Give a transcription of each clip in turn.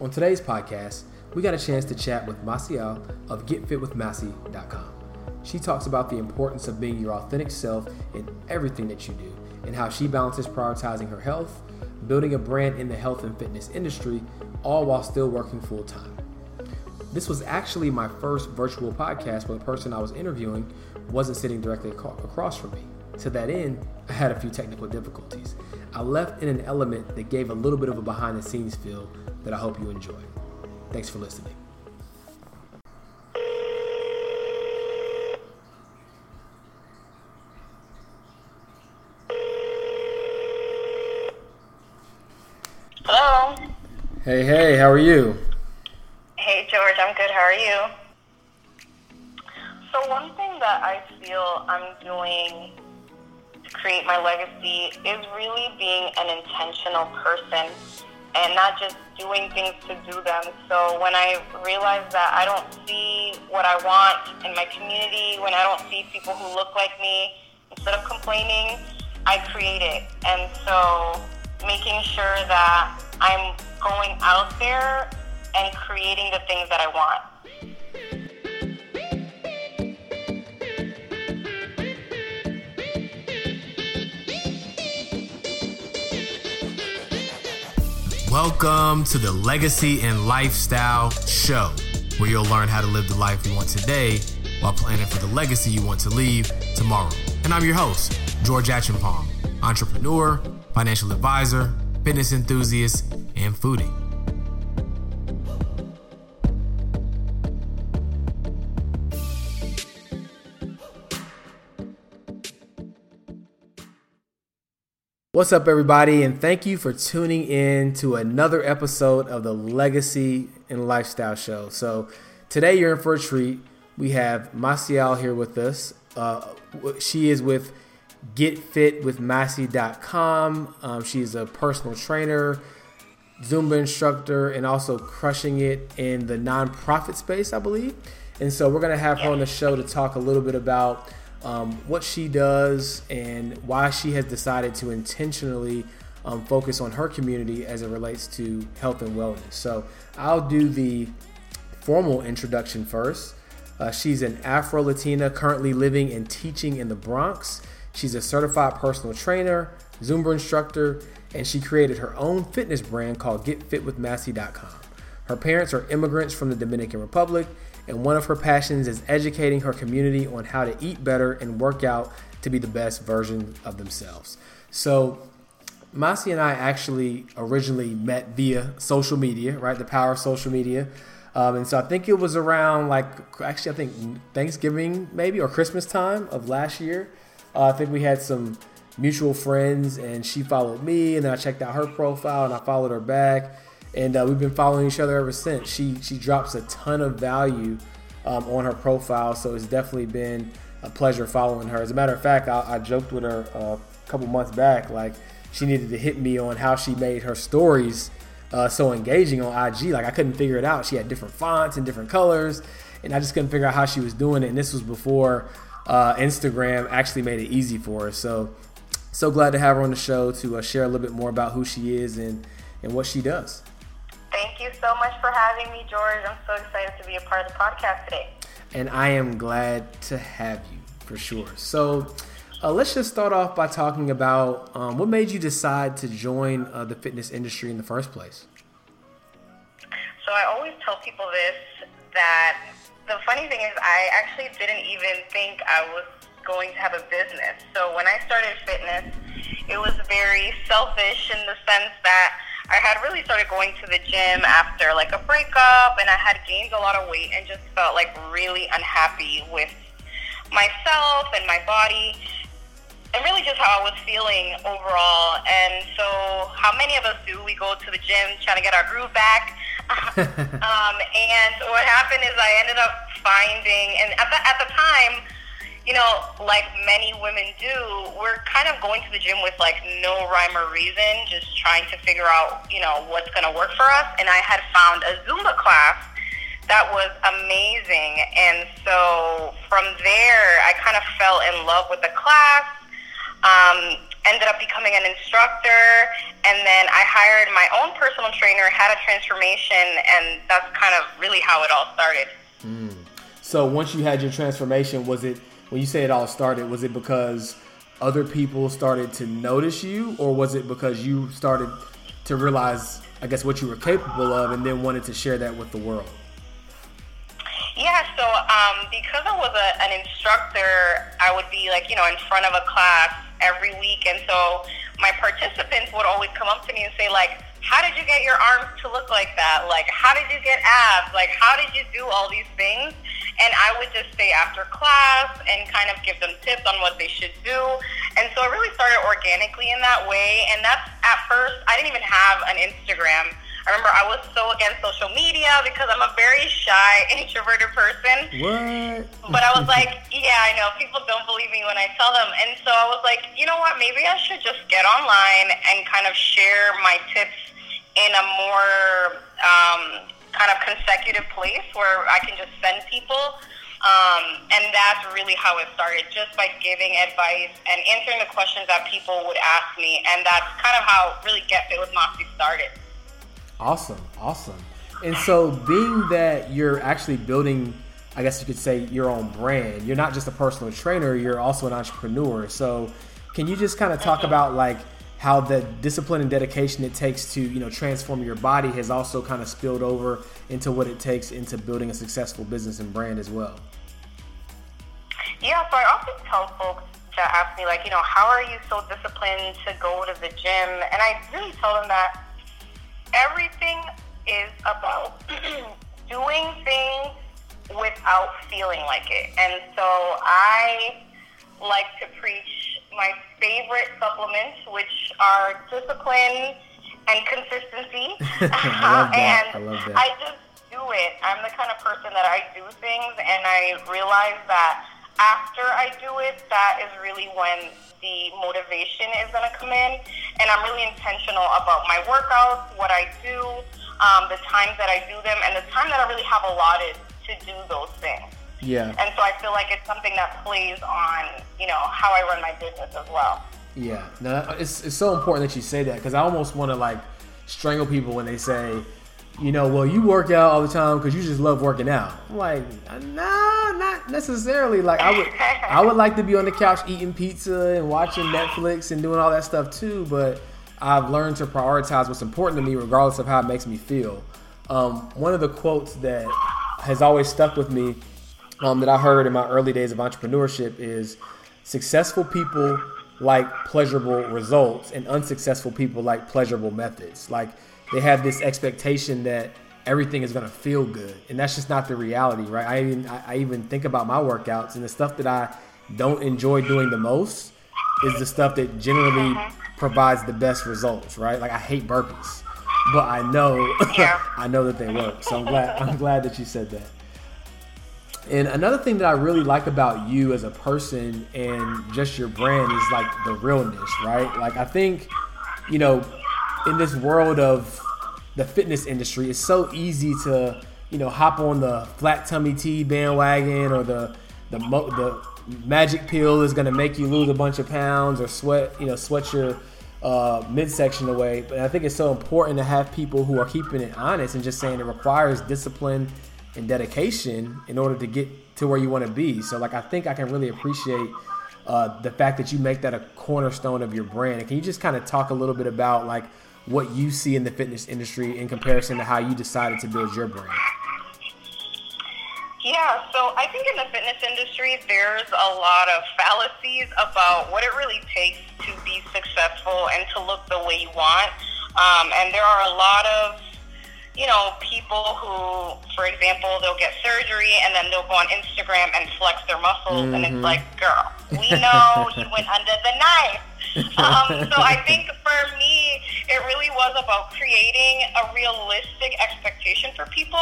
On today's podcast, we got a chance to chat with Masiel of GetFitWithMasi.com. She talks about the importance of being your authentic self in everything that you do and how she balances prioritizing her health, building a brand in the health and fitness industry, all while still working full time. This was actually my first virtual podcast where the person I was interviewing wasn't sitting directly across from me. To that end, I had a few technical difficulties. I left in an element that gave a little bit of a behind the scenes feel that I hope you enjoy. Thanks for listening. Hello. Hey, hey, how are you? Hey, George, I'm good. How are you? So, one thing that I feel I'm doing to create my legacy is really being an intentional person and not just doing things to do them. So when I realize that I don't see what I want in my community, when I don't see people who look like me, instead of complaining, I create it. And so making sure that I'm going out there and creating the things that I want. Welcome to the Legacy and Lifestyle Show, where you'll learn how to live the life you want today while planning for the legacy you want to leave tomorrow. And I'm your host, George Achenpalm, entrepreneur, financial advisor, fitness enthusiast, and foodie. What's up, everybody, and thank you for tuning in to another episode of the Legacy and Lifestyle Show. So, today you're in for a treat. We have Masiel here with us. Uh, she is with GetFitWithMasi.com. Um, she's a personal trainer, Zumba instructor, and also crushing it in the nonprofit space, I believe. And so, we're going to have her on the show to talk a little bit about um, what she does and why she has decided to intentionally um, focus on her community as it relates to health and wellness. So I'll do the formal introduction first. Uh, she's an Afro Latina currently living and teaching in the Bronx. She's a certified personal trainer, Zumba instructor, and she created her own fitness brand called GetFitWithMasi.com. Her parents are immigrants from the Dominican Republic, and one of her passions is educating her community on how to eat better and work out to be the best version of themselves. So, Masi and I actually originally met via social media, right? The power of social media. Um, and so I think it was around like, actually, I think Thanksgiving maybe or Christmas time of last year. Uh, I think we had some mutual friends and she followed me and I checked out her profile and I followed her back and uh, we've been following each other ever since. She she drops a ton of value um, on her profile, so it's definitely been a pleasure following her. As a matter of fact, I, I joked with her uh, a couple months back, like she needed to hit me on how she made her stories uh, so engaging on IG. Like I couldn't figure it out. She had different fonts and different colors, and I just couldn't figure out how she was doing it. And this was before uh, Instagram actually made it easy for her. So so glad to have her on the show to uh, share a little bit more about who she is and and what she does. Thank you so much for having me, George. I'm so excited to be a part of the podcast today. And I am glad to have you for sure. So, uh, let's just start off by talking about um, what made you decide to join uh, the fitness industry in the first place. So, I always tell people this that the funny thing is, I actually didn't even think I was going to have a business. So, when I started fitness, it was very selfish in the sense that I had really started going to the gym after like a breakup, and I had gained a lot of weight and just felt like really unhappy with myself and my body, and really just how I was feeling overall. And so, how many of us do we go to the gym trying to get our groove back? um, and what happened is I ended up finding, and at the, at the time you know, like many women do, we're kind of going to the gym with like no rhyme or reason, just trying to figure out, you know, what's going to work for us. And I had found a Zumba class that was amazing. And so from there, I kind of fell in love with the class. Um, ended up becoming an instructor, and then I hired my own personal trainer, had a transformation, and that's kind of really how it all started. Mm. So once you had your transformation, was it when you say it all started? Was it because other people started to notice you, or was it because you started to realize, I guess, what you were capable of, and then wanted to share that with the world? Yeah, so um, because I was a, an instructor, I would be like, you know, in front of a class every week. And so my participants would always come up to me and say, like, how did you get your arms to look like that? Like, how did you get abs? Like, how did you do all these things? And I would just stay after class and kind of give them tips on what they should do. And so it really started organically in that way. And that's at first, I didn't even have an Instagram. I remember I was so against social media because I'm a very shy, introverted person. What? But I was like, yeah, I know. People don't believe me when I tell them. And so I was like, you know what? Maybe I should just get online and kind of share my tips in a more um, kind of consecutive place where I can just send people. Um, and that's really how it started, just by giving advice and answering the questions that people would ask me. And that's kind of how really Get Fit with Masi started. Awesome, awesome. And so, being that you're actually building, I guess you could say, your own brand, you're not just a personal trainer, you're also an entrepreneur. So, can you just kind of talk mm-hmm. about like how the discipline and dedication it takes to, you know, transform your body has also kind of spilled over into what it takes into building a successful business and brand as well? Yeah, so I often tell folks to ask me, like, you know, how are you so disciplined to go to the gym? And I really tell them that everything is about doing things without feeling like it. And so I like to preach my favorite supplements, which are discipline and consistency. I and I love that. I just do it. I'm the kind of person that I do things, and I realize that after I do it, that is really when the motivation is going to come in. And I'm really intentional about my workouts, what I do, um, the times that I do them, and the time that I really have allotted to do those things. Yeah. And so I feel like it's something that plays on, you know, how I run my business as well. Yeah, no, it's it's so important that you say that because I almost want to like strangle people when they say, you know, well, you work out all the time because you just love working out. I'm like, no, not necessarily. Like I would, I would like to be on the couch eating pizza and watching Netflix and doing all that stuff too. But I've learned to prioritize what's important to me, regardless of how it makes me feel. Um, one of the quotes that has always stuck with me, um, that I heard in my early days of entrepreneurship, is successful people like pleasurable results, and unsuccessful people like pleasurable methods. Like they have this expectation that everything is going to feel good, and that's just not the reality, right? I even I even think about my workouts and the stuff that I don't enjoy doing the most is the stuff that generally provides the best results, right? Like I hate burpees, but I know Yeah. I know that they work. So I'm glad I'm glad that you said that. And another thing that I really like about you as a person and just your brand is like the realness, right? Like I think, you know, in this world of the fitness industry, it's so easy to, you know, hop on the flat tummy tea bandwagon or the the mo- the magic pill is going to make you lose a bunch of pounds or sweat, you know, sweat your uh, midsection away. But I think it's so important to have people who are keeping it honest and just saying it requires discipline and dedication in order to get to where you want to be. So, like, I think I can really appreciate uh, the fact that you make that a cornerstone of your brand. And can you just kind of talk a little bit about like what you see in the fitness industry in comparison to how you decided to build your brand? Yeah, so I think in the fitness industry, there's a lot of fallacies about what it really takes to be successful and to look the way you want. Um, and there are a lot of, you know, people who, for example, they'll get surgery and then they'll go on Instagram and flex their muscles, and it's like, girl, we know you went under the knife. Um, so I think for me, it really was about creating a realistic expectation for people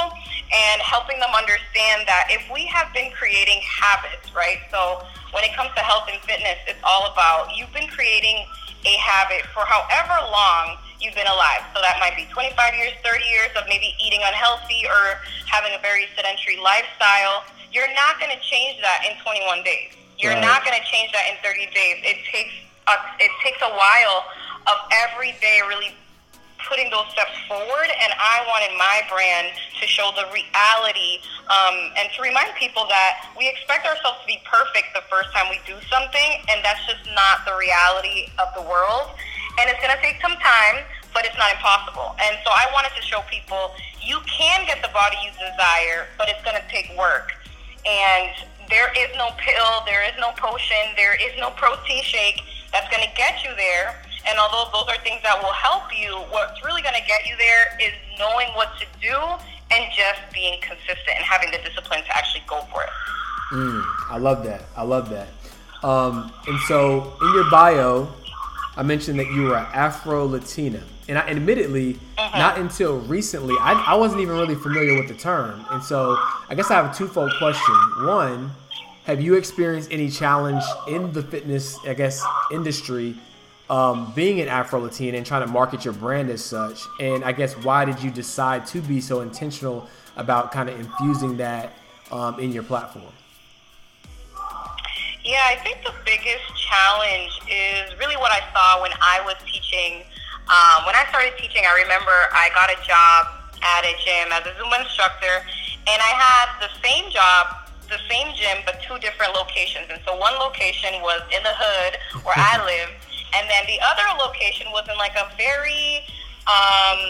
and helping them understand that if we have been creating habits, right? So when it comes to health and fitness, it's all about you've been creating a habit for however long you've been alive. So that might be 25 years, 30 years of maybe eating unhealthy or having a very sedentary lifestyle. You're not going to change that in 21 days. You're Right. not going to change that in 30 days. It takes a, it takes a while of every day really putting those steps forward. And I wanted my brand to show the reality um, and to remind people that we expect ourselves to be perfect the first time we do something, and that's just not the reality of the world. And it's going to take some time, but it's not impossible. And so I wanted to show people you can get the body you desire, but it's going to take work. And there is no pill, there is no potion, there is no protein shake that's going to get you there. And although those are things that will help you, what's really going to get you there is knowing what to do and just being consistent and having the discipline to actually go for it. Mm, I love that. I love that. Um, and so in your bio, I mentioned that you were Afro Latina. And I, admittedly, mm-hmm. not until recently, I, I wasn't even really familiar with the term. And so I guess I have a twofold question. One, have you experienced any challenge in the fitness, I guess, industry um, being an Afro Latina and trying to market your brand as such? And I guess why did you decide to be so intentional about kind of infusing that um, in your platform? Yeah, I think the biggest challenge is really what I saw when I was teaching. Um, when I started teaching, I remember I got a job at a gym as a Zumba instructor, and I had the same job, the same gym, but two different locations. And so one location was in the hood where I lived, and then the other location was in like a very um,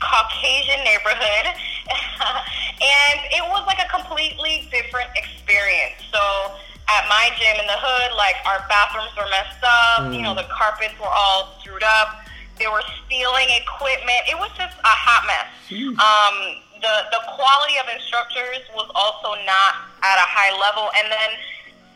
Caucasian neighborhood, and it was like a completely different experience. So at my gym in the hood, like our bathrooms were messed up. Mm. You know, mm. the carpets were all screwed up. They were stealing equipment. It was just a hot mess. Um, the the quality of instructors was also not at a high level, and then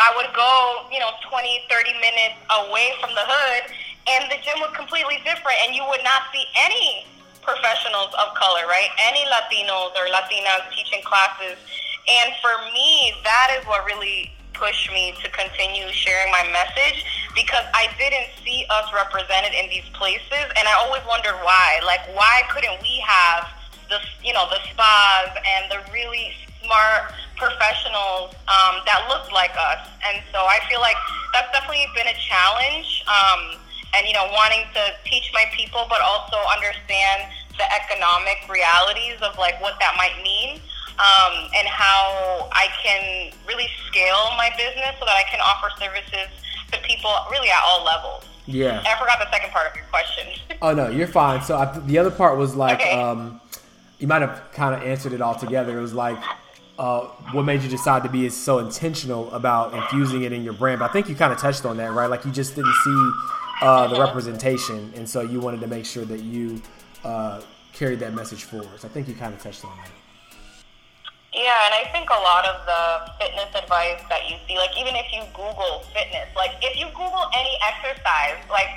I would go, you know, 20, 30 minutes away from the hood, and the gym was completely different, and you would not see any professionals of color, right? Any Latinos or Latinas teaching classes. And for me, that is what really pushed me to continue sharing my message because I didn't see us represented in these places, and I always wondered why. Like, why couldn't we have the, you know, the spas and the really smart professionals um, that look like us. And so I feel like that's definitely been a challenge. Um, and, you know, wanting to teach my people, but also understand the economic realities of like what that might mean. Um, and how I can really scale my business so that I can offer services to people really at all levels. Yeah. I forgot the second part of your question. oh no, you're fine. So I, the other part was like, okay. um, you might have kind of answered it all together. It was like uh, what made you decide to be so intentional about infusing it in your brand. But I think you kind of touched on that, right? Like you just didn't see uh, the representation, and so you wanted to make sure that you uh, carried that message forward. So I think you kind of touched on that. Yeah, and I think a lot of the fitness advice that you see, like even if you Google fitness, like if you Google any exercise, like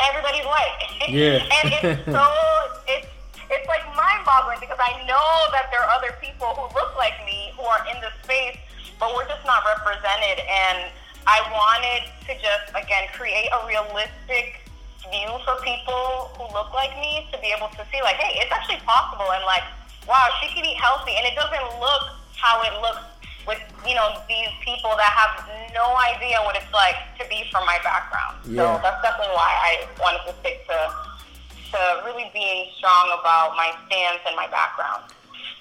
everybody's white. Yeah. and it's so it's it's like mind boggling because I know that there are other people who look like me who are in the space, but we're just not represented. And I wanted to just, again, create a realistic view for people who look like me to be able to see, like, hey, it's actually possible. And, like, wow, she can eat healthy. And it doesn't look how it looks with, you know, these people that have no idea what it's like to be from my background. Yeah. So that's definitely why I wanted to stick to to really being strong about my stance and my background.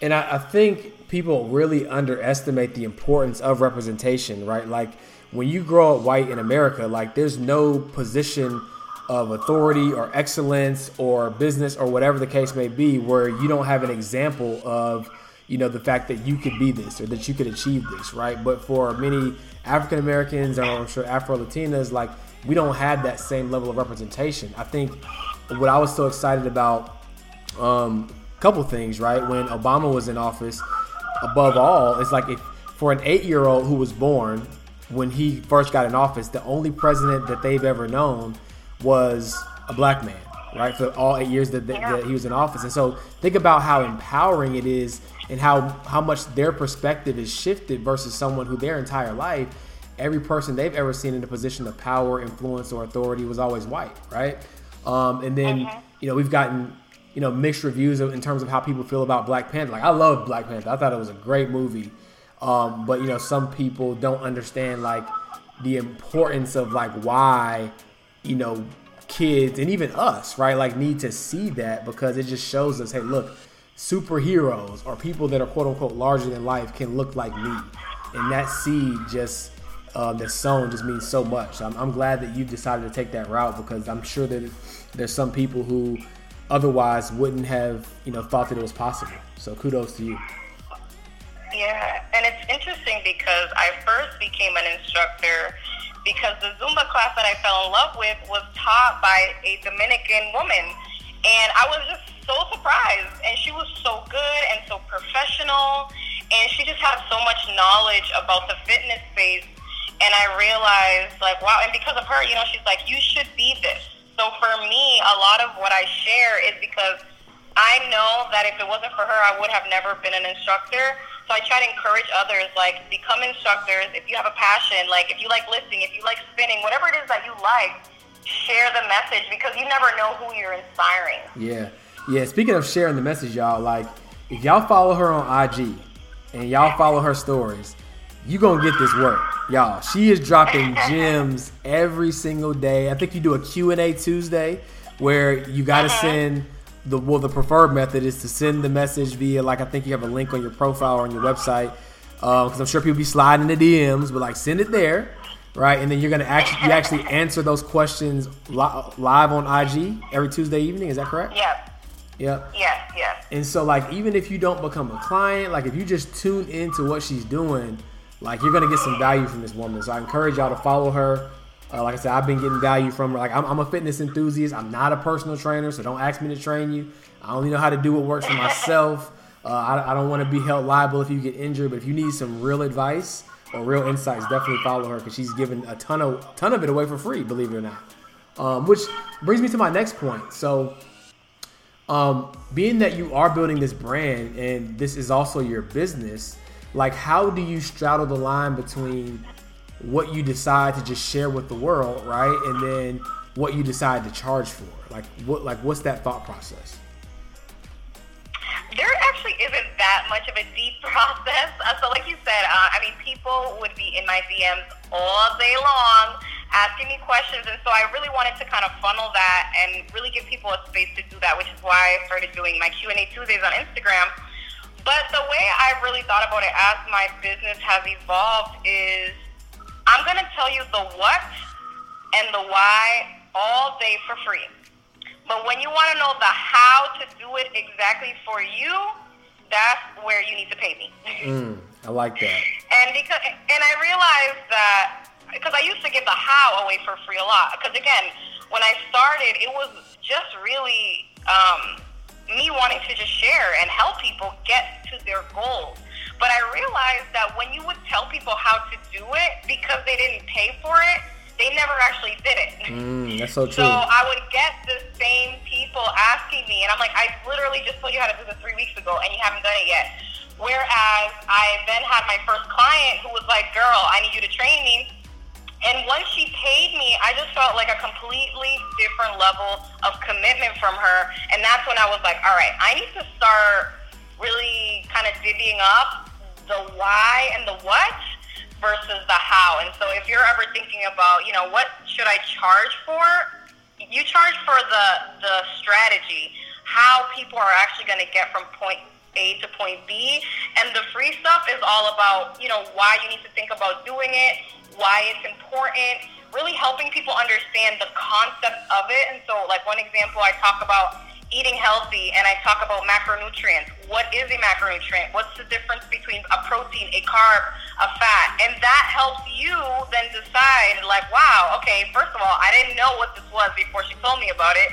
And I, I think people really underestimate the importance of representation, right? Like when you grow up white in America, like there's no position of authority or excellence or business or whatever the case may be where you don't have an example of you know the fact that you could be this or that you could achieve this right but for many african americans or i'm sure afro latinas like we don't have that same level of representation i think what I was so excited about, um, couple things, right? When Obama was in office, above all, it's like if for an eight-year-old who was born when he first got in office, the only president that they've ever known was a black man, right? For all eight years that, that, that he was in office, and so think about how empowering it is, and how how much their perspective is shifted versus someone who their entire life every person they've ever seen in a position of power, influence, or authority was always white, right? Um, and then mm-hmm. you know we've gotten you know mixed reviews in terms of how people feel about Black Panther. Like I love Black Panther. I thought it was a great movie. Um, but you know some people don't understand like the importance of like why you know, kids and even us, right, like need to see that because it just shows us, hey, look, superheroes or people that are quote unquote larger than life can look like me. And that seed just um, that's sown just means so much. I'm, I'm glad that you've decided to take that route because I'm sure that there's some people who otherwise wouldn't have, you know, thought that it was possible. So kudos to you. Yeah, and it's interesting because I first became an instructor because the Zumba class that I fell in love with was taught by a Dominican woman. And I was just so surprised. And she was so good and so professional. And she just had so much knowledge about the fitness space. And I realized, like, wow. And because of her, you know, she's like, you should be this. So for me, a lot of what I share is because I know that if it wasn't for her, I would have never been an instructor. So I try to encourage others, like, become instructors. If you have a passion, like, if you like lifting, if you like spinning, whatever it is that you like, share the message because you never know who you're inspiring. Yeah. Yeah. Speaking of sharing the message, y'all, like, if y'all follow her on IG and y'all follow her stories, you gonna get this work, y'all. She is dropping gems every single day. I think you do a Q and A Tuesday where you got to uh-huh. send the well the preferred method is to send the message via like I think you have a link on your profile or on your website because um, I'm sure people be sliding the DMs, but like send it there, right? And then you're gonna actually you actually answer those questions li- live on IG every Tuesday evening. Is that correct? Yeah. Yep. Yes. Yes. And so like even if you don't become a client, like if you just tune into what she's doing, like you're gonna get some value from this woman. So I encourage y'all to follow her. Uh, like I said, I've been getting value from her. Like I'm, I'm, a fitness enthusiast. I'm not a personal trainer, so don't ask me to train you. I only know how to do what works for myself. Uh, I, I, don't want to be held liable if you get injured. But if you need some real advice or real insights, definitely follow her because she's giving a ton of ton of it away for free. Believe it or not. Um, which brings me to my next point. So, um, being that you are building this brand and this is also your business, like how do you straddle the line between what you decide to just share with the world, right? And then what you decide to charge for. Like what like what's that thought process? There actually isn't that much of a deep process. Uh, so, like you said, uh, I mean, people would be in my DMs all day long asking me questions, and so I really wanted to kind of funnel that and really give people a space to do that, which is why I started doing my Q and A Tuesdays on Instagram. But the way I really thought about it as my business has evolved is I'm going to tell you the what and the why all day for free. But when you want to know the how to do it exactly for you, that's where you need to pay me. mm, I like that. And because and I realized that because I used to give the how away for free a lot. Because again, when I started, it was just really um, me wanting to just share and help people get to their goals. But I realized that when you would tell people how to do it because they didn't pay for it, they never actually did it. Mm, that's so true. So I would get the same people asking me, and I'm like, I literally just told you how to do this three weeks ago, and you haven't done it yet. Whereas I then had my first client who was like, girl, I need you to train me. And once she paid me, I just felt like a completely different level of commitment from her. And that's when I was like, all right, I need to start really kind of divvying up the why and the what versus the how. And so if you're ever thinking about, you know, what should I charge for? You charge for the the strategy, how people are actually going to get from point A to point B, and the free stuff is all about, you know, why you need to think about doing it, why it's important, really helping people understand the concept of it. And so like one example I talk about eating healthy and I talk about macronutrients. What is a macronutrient? What's the difference between a protein, a carb, a fat? And that helps you then decide, like, wow, okay, first of all, I didn't know what this was before she told me about it.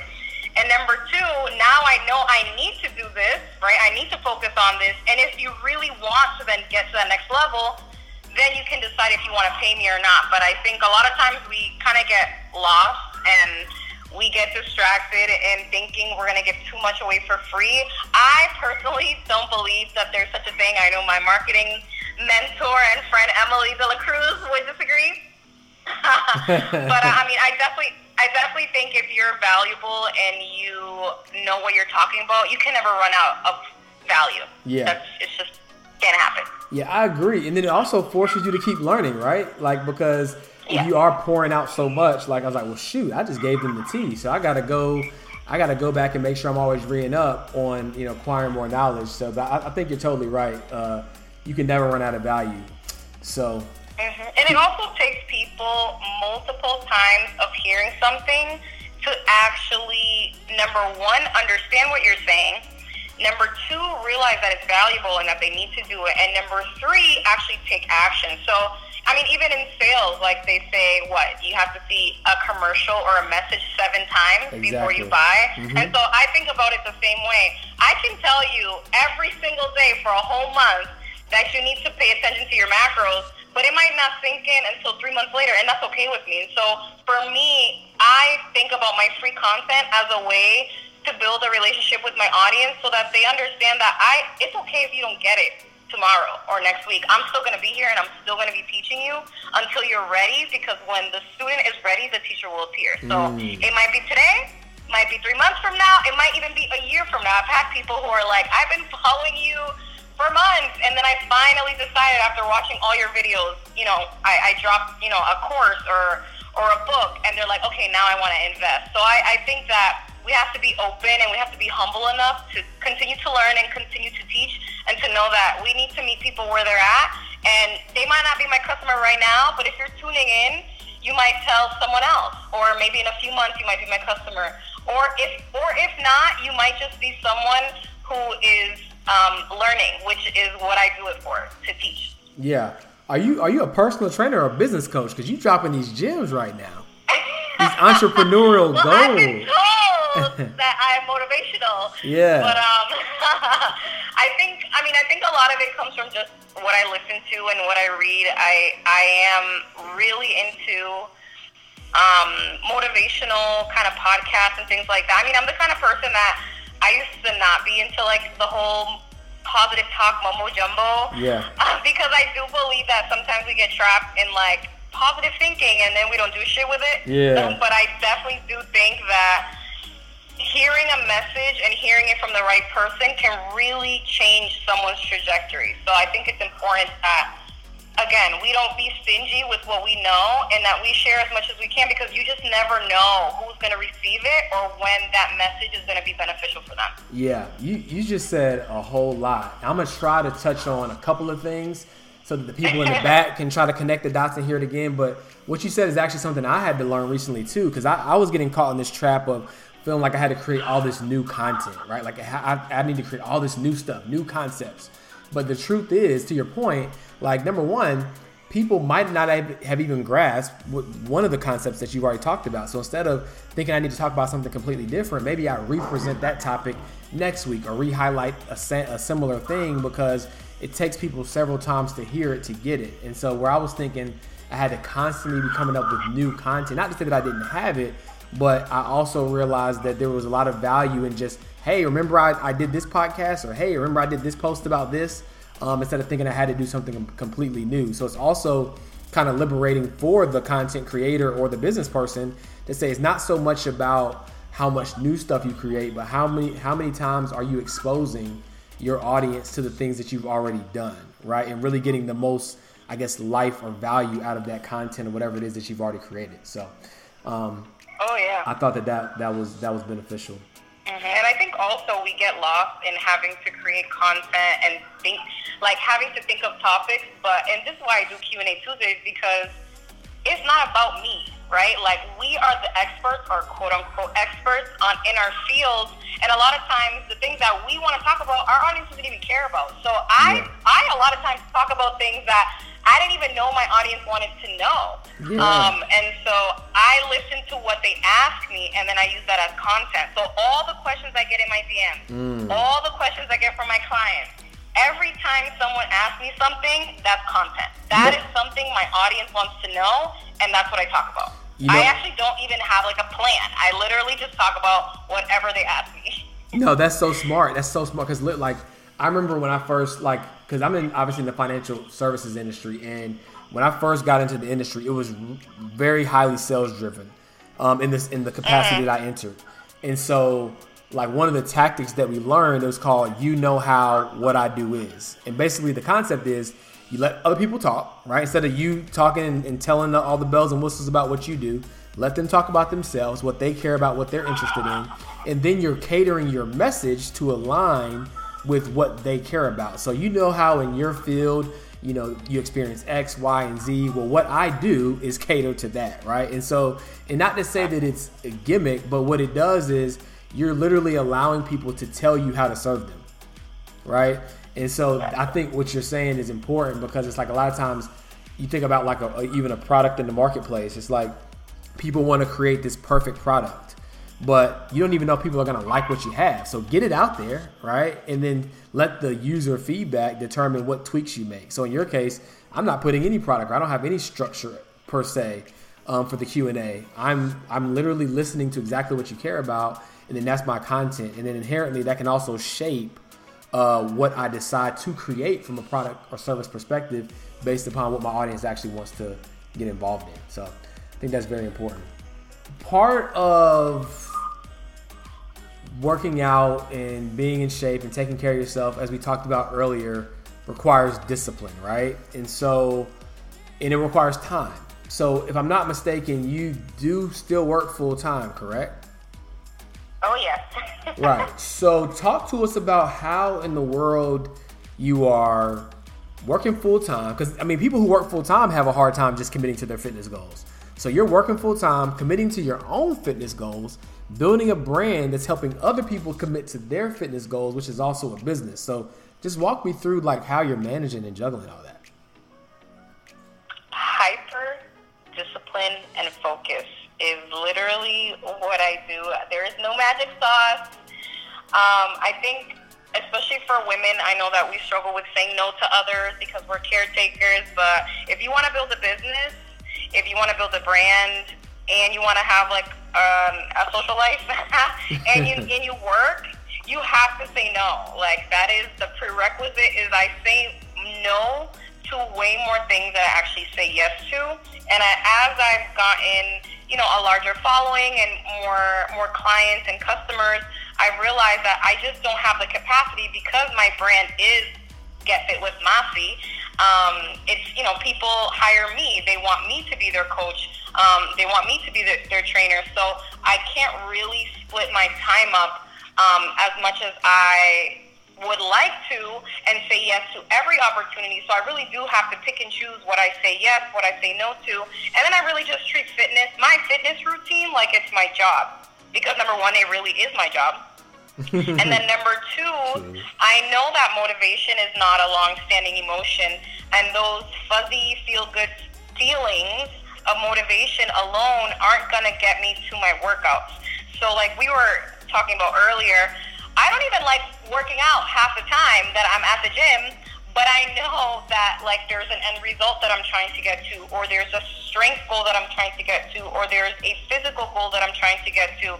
And number two, now I know I need to do this, right? I need to focus on this. And if you really want to then get to that next level, then you can decide if you want to pay me or not. But I think a lot of times we kind of get lost and we get distracted and thinking we're going to give too much away for free. I personally don't believe that there's such a thing. I know my marketing mentor and friend Emily De La Cruz would disagree. but uh, I mean, I definitely, I definitely think if you're valuable and you know what you're talking about, you can never run out of value. Yeah, That's, it's just can't happen. Yeah, I agree, and then it also forces you to keep learning, right? Like because yeah. if you are pouring out so much, like I was like, well, shoot, I just gave them the tea, so I gotta go. I got to go back and make sure I'm always reading up on you know acquiring more knowledge. So, but I, I think you're totally right. Uh, you can never run out of value. So, mm-hmm. and it also takes people multiple times of hearing something to actually number one understand what you're saying. Number two, realize that it's valuable and that they need to do it. And number three, actually take action. So I mean, even in sales, like they say, what you have to see a commercial or a message seven times exactly. before you buy. Mm-hmm. And so I think about it the same way. I can tell you every single day for a whole month that you need to pay attention to your macros, but it might not sink in until three months later, and that's okay with me. And so for me, I think about my free content as a way to build a relationship with my audience so that they understand that I it's okay if you don't get it tomorrow or next week. I'm still going to be here and I'm still going to be teaching you until you're ready because when the student is ready, the teacher will appear. So mm. it might be today, might be three months from now, it might even be a year from now. I've had people who are like, I've been following you for months and then I finally decided after watching all your videos, you know, I, I dropped, you know, a course or or a book and they're like, okay, now I want to invest. So I, I think that we have to be open and we have to be humble enough to continue to learn and continue to teach and to know that we need to meet people where they're at. And they might not be my customer right now, but if you're tuning in, you might tell someone else, or maybe in a few months you might be my customer. Or if, or if not, you might just be someone who is um, learning, which is what I do it for to teach. Yeah. Are you are you a personal trainer or a business coach? Because you're dropping these gems right now. These entrepreneurial well, goals. I've been told that I'm motivational. Yeah. But um, I think I mean I think a lot of it comes from just what I listen to and what I read. I I am really into um, motivational kind of podcasts and things like that. I mean, I'm the kind of person that I used to not be into like the whole positive talk mumbo jumbo. Yeah. Uh, because I do believe that sometimes we get trapped in like positive thinking and then we don't do shit with it. Yeah. Um, but I definitely do think that hearing a message and hearing it from the right person can really change someone's trajectory. So I think it's important that again, we don't be stingy with what we know and that we share as much as we can because you just never know who's going to receive it or when that message is going to be beneficial for them. Yeah, you, you just said a whole lot. I'm going to try to touch on a couple of things so that the people in the back can try to connect the dots and hear it again. But what you said is actually something I had to learn recently too because I, I was getting caught in this trap of feeling like I had to create all this new content, right? Like I, I need to create all this new stuff, new concepts. But the truth is, to your point, like number one, people might not have even grasped one of the concepts that you've already talked about. So instead of thinking I need to talk about something completely different, maybe I represent that topic next week or re-highlight a, a similar thing because it takes people several times to hear it to get it. And so where I was thinking I had to constantly be coming up with new content, not to say that I didn't have it, but I also realized that there was a lot of value in just, hey, remember I, I did this podcast, or hey, remember I did this post about this, um, instead of thinking I had to do something completely new. So it's also kind of liberating for the content creator or the business person to say it's not so much about how much new stuff you create, but how many how many times are you exposing your audience to the things that you've already done, right? And really getting the most, I guess, life or value out of that content or whatever it is that you've already created. So, um, Oh yeah. I thought that that, that was that was beneficial. Mm-hmm. And I think also we get lost in having to create content and think like having to think of topics. But and this is why I do Q and A Tuesdays because it's not about me, right? Like we are the experts or quote unquote experts on in our fields. And a lot of times the things that we want to talk about, our audience doesn't even care about. So I, yeah. I a lot of times talk about things that I didn't even know my audience wanted to know. Yeah. Um, and so I listen to what they ask me, and then I use that as content. So all the questions I get in my DM, mm. all the questions I get from my clients, every time someone asks me something, that's content. That is something my audience wants to know, and that's what I talk about. You know, I actually don't even have like a plan. I literally just talk about whatever they ask me. No, that's so smart. That's so smart because like I remember when I first like because I'm in obviously in the financial services industry, and when I first got into the industry, it was very highly sales driven, um, in this in the capacity that I entered, and so like one of the tactics that we learned it was called "you know how what I do is," and basically the concept is you let other people talk, right? Instead of you talking and, and telling the, all the bells and whistles about what you do, let them talk about themselves, what they care about, what they're interested in, and then you're catering your message to align with what they care about. So you know how in your field, you know, you experience X, Y, and Z. Well, what I do is cater to that, right? And so, and not to say that it's a gimmick, but what it does is you're literally allowing people to tell you how to serve them, right? And so I think what you're saying is important because it's like a lot of times you think about like a, a, even a product in the marketplace. It's like people want to create this perfect product, but you don't even know people are going to like what you have. So get it out there, right? And then let the user feedback determine what tweaks you make. So in your case, I'm not putting any product. I don't have any structure per se um, for the Q and A. I'm I'm literally listening to exactly what you care about, and then that's my content. And then inherently, that can also shape uh, what I decide to create from a product or service perspective based upon what my audience actually wants to get involved in. So I think that's very important. Part of working out and being in shape and taking care of yourself, as we talked about earlier, requires discipline, right? And so, and it requires time. So, if I'm not mistaken, you do still work full time, correct? Oh, yes. right. So, talk to us about how in the world you are working full time. Because, I mean, people who work full time have a hard time just committing to their fitness goals. So, you're working full time, committing to your own fitness goals, building a brand that's helping other people commit to their fitness goals, which is also a business. So, just walk me through like how you're managing and juggling all that. Hyper discipline and focus is literally what I do. There is no magic sauce. Um, I think, especially for women, I know that we struggle with saying no to others because we're caretakers. But if you want to build a business, if you want to build a brand, and you want to have like um, a social life, and you and you work, you have to say no. Like that is the prerequisite. Is I say no to way more things that I actually say yes to. And I, as I've gotten, you know, a larger following and more more clients and customers, I realized that I just don't have the capacity because my brand is Get Fit with Masi. Um, it's you know people hire me. They want me to be their coach. Um, they want me to be their, their trainer. So I can't really split my time up um, as much as I would like to and say yes to every opportunity. So I really do have to pick and choose what I say yes, what I say no to. And then I really just treat fitness, my fitness routine, like it's my job. Because number one, it really is my job. and then number two, I know that motivation is not a long standing emotion. And those fuzzy, feel good feelings of motivation alone aren't going to get me to my workouts. So, like we were talking about earlier, I don't even like working out half the time that I'm at the gym, but I know that like there's an end result that I'm trying to get to, or there's a strength goal that I'm trying to get to, or there's a physical goal that I'm trying to get to.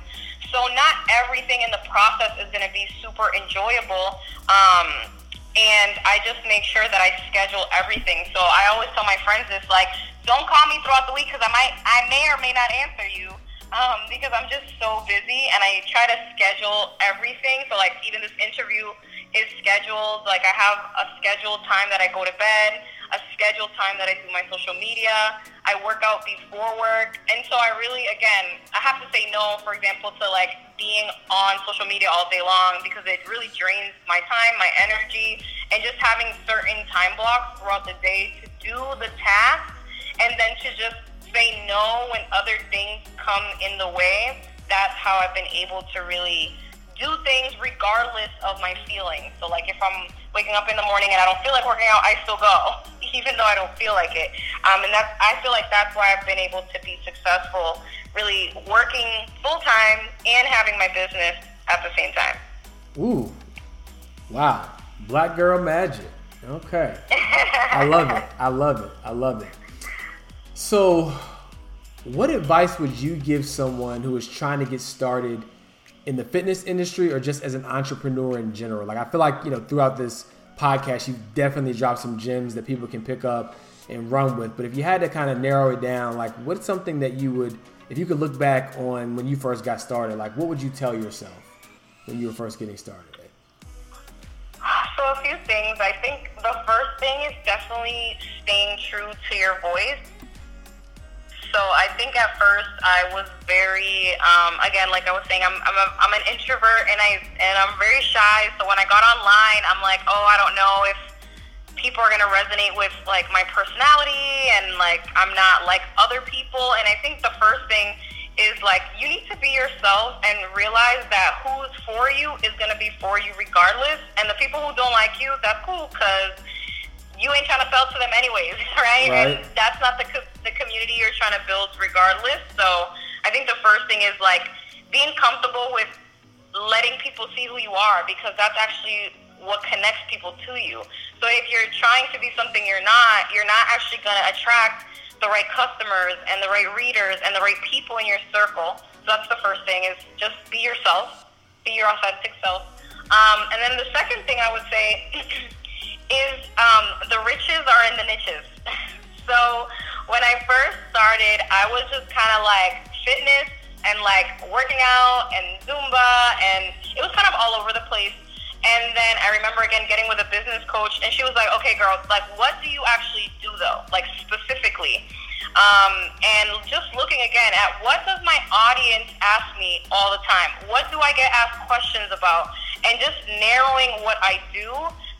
So not everything in the process is going to be super enjoyable. Um, and I just make sure that I schedule everything. So I always tell my friends this, like, don't call me throughout the week because I might, I may or may not answer you um, because I'm just so busy and I try to schedule everything. So like even this interview is scheduled. Like I have a scheduled time that I go to bed, a scheduled time that I do my social media. I work out before work, and so I really, again, I have to say no. For example, to like being on social media all day long because it really drains my time, my energy, and just having certain time blocks throughout the day to do the tasks, and then to just say no when other things come in the way, that's how I've been able to really do things regardless of my feelings. So, like if I'm waking up in the morning and I don't feel like working out, I still go, even though I don't feel like it. Um, and that's I feel like that's why I've been able to be successful, really working full time and having my business at the same time. Ooh, wow, black girl magic. Okay, I love it. I love it. I love it. So, what advice would you give someone who is trying to get started in the fitness industry or just as an entrepreneur in general? Like, I feel like, you know, throughout this podcast, you've definitely dropped some gems that people can pick up and run with. But if you had to kind of narrow it down, like, what's something that you would, if you could look back on when you first got started, like, what would you tell yourself when you were first getting started? So, a few things. I think the first thing is definitely staying true to your voice. So I think at first I was very, um, again, like I was saying, I'm, I'm, a, I'm an introvert and I and I'm very shy. So when I got online, I'm like, oh, I don't know if people are gonna resonate with like my personality and like I'm not like other people. And I think the first thing is like you need to be yourself and realize that who's for you is to be for you regardless. And the people who don't like you, that's cool because you ain't trying to sell to them anyways, right? right. And that's not the, co- the community you're trying to build regardless. So I think the first thing is like being comfortable with letting people see who you are because that's actually what connects people to you. So if you're trying to be something you're not, you're not actually going to attract the right customers and the right readers and the right people in your circle. So that's the first thing is just be yourself, be your authentic self. Um, and then the second thing I would say is um, the riches are in the niches. so when I first started, I was just kind of like fitness and like working out and Zumba, and it was kind of all over the place. And then I remember again getting with a business coach, and she was like, "Okay, girl, like, what do you actually do though, like specifically?" Um, and just looking again at what does my audience ask me all the time? What do I get asked questions about? And just narrowing what I do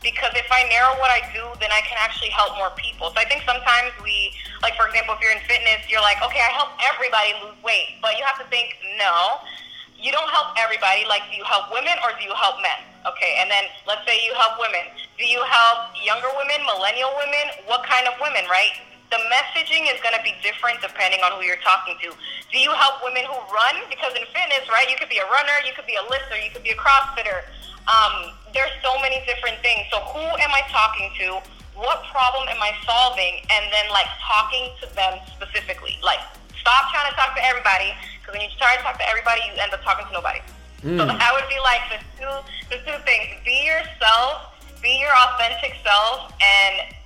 because if I narrow what I do, then I can actually help more people. So I think sometimes we, like for example, if you're in fitness, you're like, okay, I help everybody lose weight, but you have to think, no, you don't help everybody. Like, do you help women or do you help men? Okay, and then let's say you help women. Do you help younger women, millennial women? What kind of women, right? The messaging is going to be different depending on who you're talking to. Do you help women who run? Because in fitness, right, you could be a runner, you could be a lifter, you could be a crossfitter. Um, there's so many different things. So who am I talking to? What problem am I solving? And then like talking to them specifically. Like stop trying to talk to everybody because when you try to talk to everybody, you end up talking to nobody. Mm. So that would be like the two the two things. Be yourself, be your authentic self and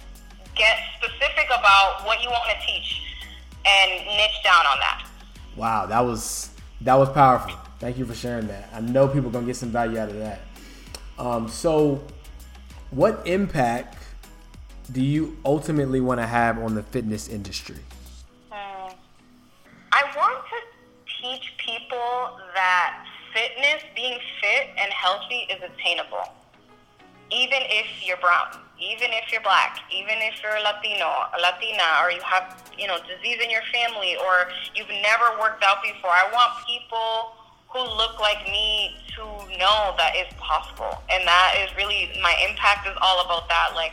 get specific about what you want to teach and niche down on that. Wow, that was that was powerful. Thank you for sharing that. I know people are gonna get some value out of that. Um, so, what impact do you ultimately want to have on the fitness industry? Hmm. I want to teach people that fitness, being fit and healthy is attainable. Even if you're brown, even if you're black, even if you're Latino, Latina, or you have, you know, disease in your family, or you've never worked out before. I want people who look like me to know that it's possible. And that is really, my impact is all about that. Like,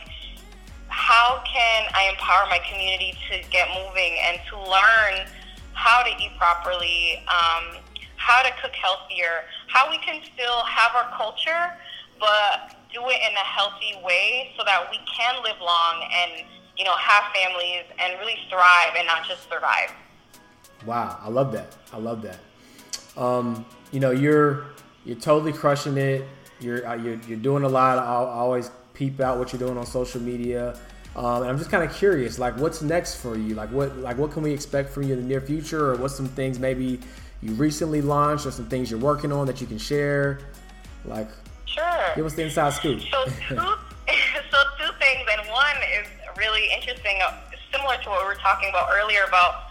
how can I empower my community to get moving and to learn how to eat properly, um, how to cook healthier, how we can still have our culture, but do it in a healthy way so that we can live long and you know have families and really thrive and not just survive. Wow, I love that. I love that. Um, you know, you're you're totally crushing it. You're uh, you're, you're doing a lot. I always peep out what you're doing on social media. Um, and I'm just kind of curious, like, what's next for you? Like, what like what can we expect from you in the near future, or what's some things maybe you recently launched or some things you're working on that you can share? Like, sure. Give us the inside scoop. So two, so two things, and one is really interesting, uh, similar to what we were talking about earlier about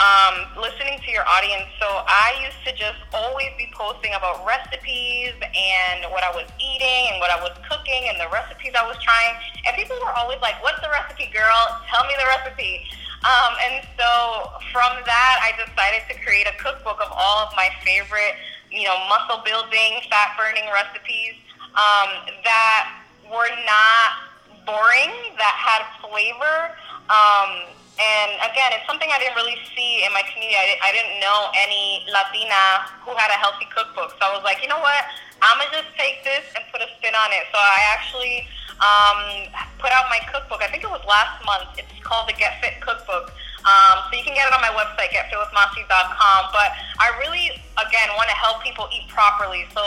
um, listening to your audience. So I used to just always be posting about recipes and what I was eating and what I was cooking and the recipes I was trying. And people were always like, "What's the recipe, girl? Tell me the recipe." Um, and so from that, I decided to create a cookbook of all of my favorite, you know, muscle building, fat burning recipes um, that were not boring, that had flavor. Um, and again, it's something I didn't really see in my community. I, I didn't know any Latina who had a healthy cookbook. So I was like, you know what? I'm going to just take this and put a spin on it. So I actually um, put out my cookbook. I think it was last month. It's called the Get Fit Cookbook. Um, so you can get it on my website, getfitwithmasi.com. But I really, again, want to help people eat properly. So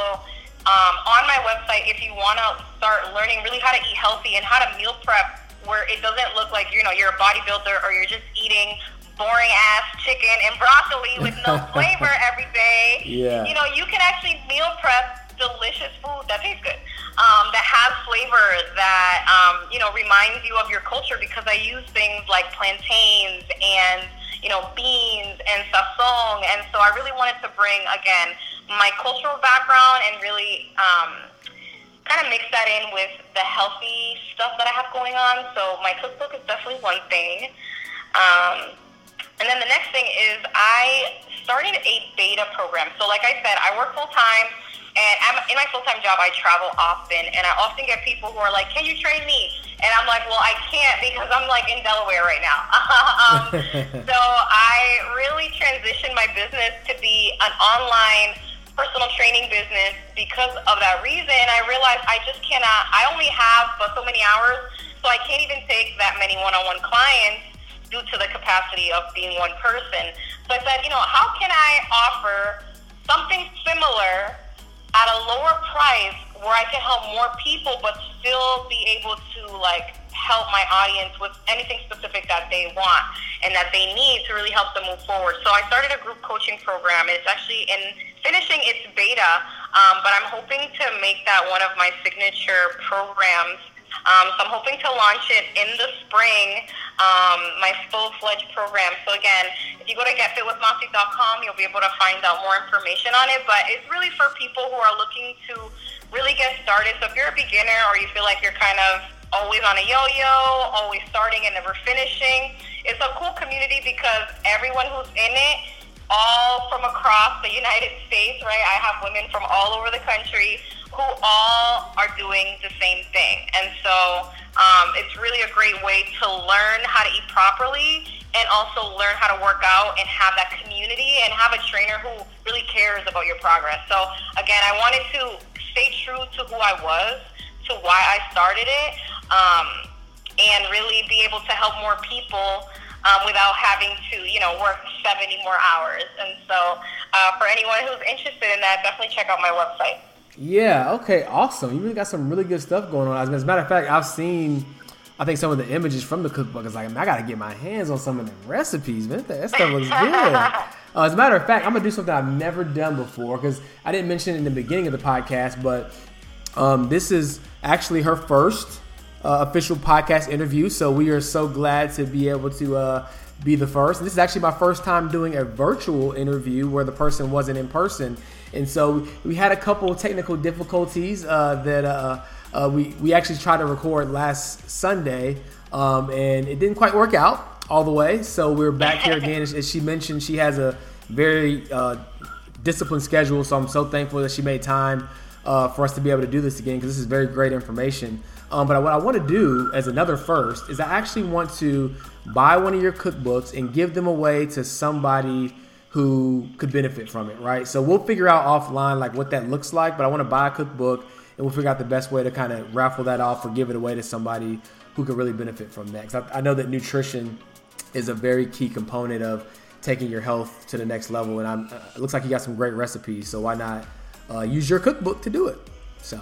um, on my website, if you want to start learning really how to eat healthy and how to meal prep where it doesn't look like, you know, you're a bodybuilder or you're just eating boring ass chicken and broccoli with no flavor every day. Yeah. You know, you can actually meal prep delicious food that tastes good. um, that has flavor that um, you know reminds you of your culture because I use things like plantains and you know beans and sazon, and so I really wanted to bring again my cultural background and really um, kind of mix that in with the healthy stuff that I have going on. So my cookbook is definitely one thing. Um, and then the next thing is I started a beta program. So like I said, I work full time and I'm, in my full time job, I travel often, and I often get people who are like, "Can you train me?" And I'm like, "Well, I can't because I'm like in Delaware right now." um, so I really transitioned my business to be an online personal training business because of that reason. I realized I just cannot. I only have but so many hours, so I can't even take that many one-on-one clients due to the capacity of being one person. So I said, you know, how can I offer something similar at a lower price where I can help more people but still be able to like help my audience with anything specific that they want and that they need to really help them move forward. So I started a group coaching program. It's actually in finishing its beta, um, but I'm hoping to make that one of my signature programs um, so I'm hoping to launch it in the spring, um, my full-fledged program. So again, if you go to getfitwithmasi.com, you'll be able to find out more information on it. But it's really for people who are looking to really get started. So if you're a beginner or you feel like you're kind of always on a yo-yo, always starting and never finishing, it's a cool community because everyone who's in it all from across the United States, right? I have women from all over the country who all are doing the same thing. And so um, it's really a great way to learn how to eat properly and also learn how to work out and have that community and have a trainer who really cares about your progress. So again, I wanted to stay true to who I was, to why I started it, um, and really be able to help more people um, without having to, you know, work 70 more hours. And so uh, for anyone who's interested in that, definitely check out my website. Yeah. Okay. Awesome. You really got some really good stuff going on. As a matter of fact, I've seen. I think some of the images from the cookbook is like, I gotta get my hands on some of the recipes, man. That stuff looks good. uh, as a matter of fact, I'm gonna do something I've never done before because I didn't mention it in the beginning of the podcast, but um, this is actually her first uh, official podcast interview. So we are so glad to be able to uh, be the first. This is actually my first time doing a virtual interview where the person wasn't in person. And so we had a couple technical difficulties uh, that uh, uh, we, we actually tried to record last Sunday, um, and it didn't quite work out all the way. So we're back here again. As she mentioned, she has a very uh, disciplined schedule, so I'm so thankful that she made time uh, for us to be able to do this again because this is very great information. Um, but what I want to do as another first is I actually want to buy one of your cookbooks and give them away to somebody who could benefit from it, right? So we'll figure out offline like what that looks like, but I want to buy a cookbook and we'll figure out the best way to kind of raffle that off or give it away to somebody who could really benefit from that. Because I, I, know that nutrition is a very key component of taking your health to the next level, and I'm, uh, it looks like you got some great recipes. So why not uh, use your cookbook to do it? So.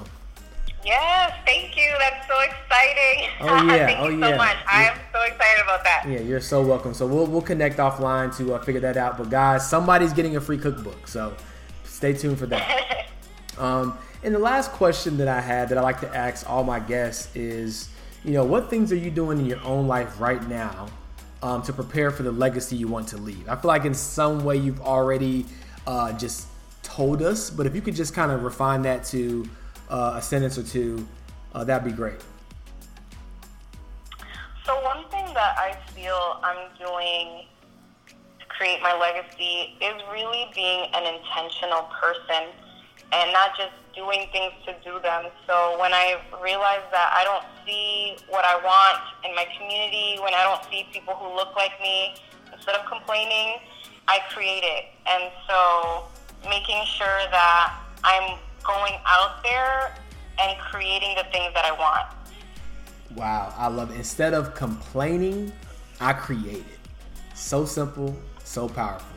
Yes, thank you. That's so exciting. Oh yeah, thank oh you yeah. so much. I am so excited about that. Yeah, you're so welcome. So we'll we'll connect offline to uh, figure that out. But guys, somebody's getting a free cookbook, so stay tuned for that. um, and the last question that I had that I like to ask all my guests is, you know, what things are you doing in your own life right now um, to prepare for the legacy you want to leave? I feel like in some way you've already uh, just told us, but if you could just kind of refine that to uh, a sentence or two, uh, that'd be great. So one thing that I feel I'm doing to create my legacy is really being an intentional person and not just doing things to do them. So when I realize that I don't see what I want in my community, when I don't see people who look like me, instead of complaining, I create it. And so making sure that I'm going out there and creating the things that I want. Wow, I love it. Instead of complaining, I create it. So simple, so powerful.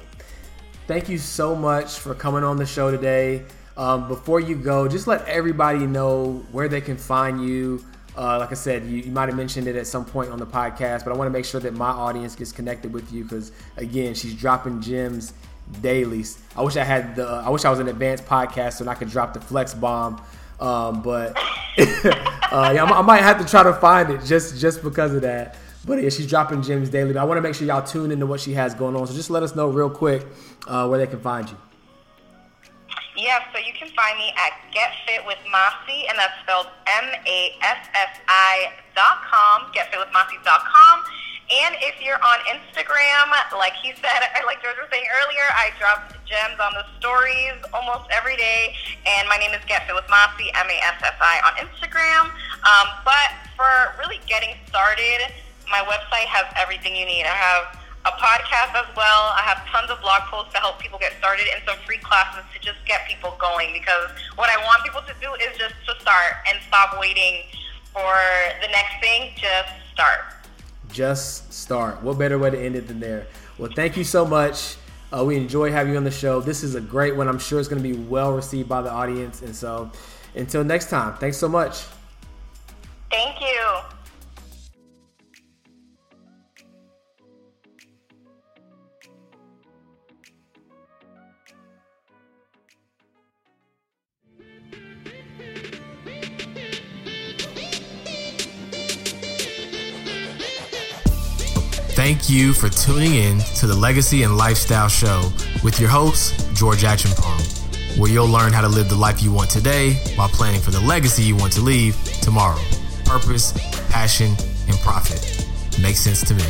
Thank you so much for coming on the show today. Um, before you go, just let everybody know where they can find you. Uh, like I said, you, you might have mentioned it at some point on the podcast, but I want to make sure that my audience gets connected with you because, again, she's dropping gems daily. I wish I had the. I wish I was an advanced podcast so I could drop the flex bomb. Um, but uh, yeah, I, I might have to try to find it just just because of that. But yeah, she's dropping gems daily. But I want to make sure y'all tune into what she has going on. So just let us know real quick uh, where they can find you. Yeah, so you can find me at Get Fit with Masi, and that's spelled M A S S I dot com. GetFitWithMasi dot com. And if you're on Instagram, like he said, like George was saying earlier, I drop gems on the stories almost every day. And my name is Get Fit with Masi, M A S S I on Instagram. Um, but for really getting started, my website has everything you need. I have a podcast as well. I have tons of blog posts to help people get started and some free classes to just get people going because what I want people to do is just to start and stop waiting for the next thing. Just start. Just start. What better way to end it than there? Well, thank you so much. Uh, we enjoy having you on the show. This is a great one. I'm sure it's going to be well received by the audience. And so until next time, thanks so much. Thank you. Thank you for tuning in to the Legacy and Lifestyle Show with your host, George Acheampong, where you'll learn how to live the life you want today while planning for the legacy you want to leave tomorrow. Purpose, passion, and profit. Makes sense to me.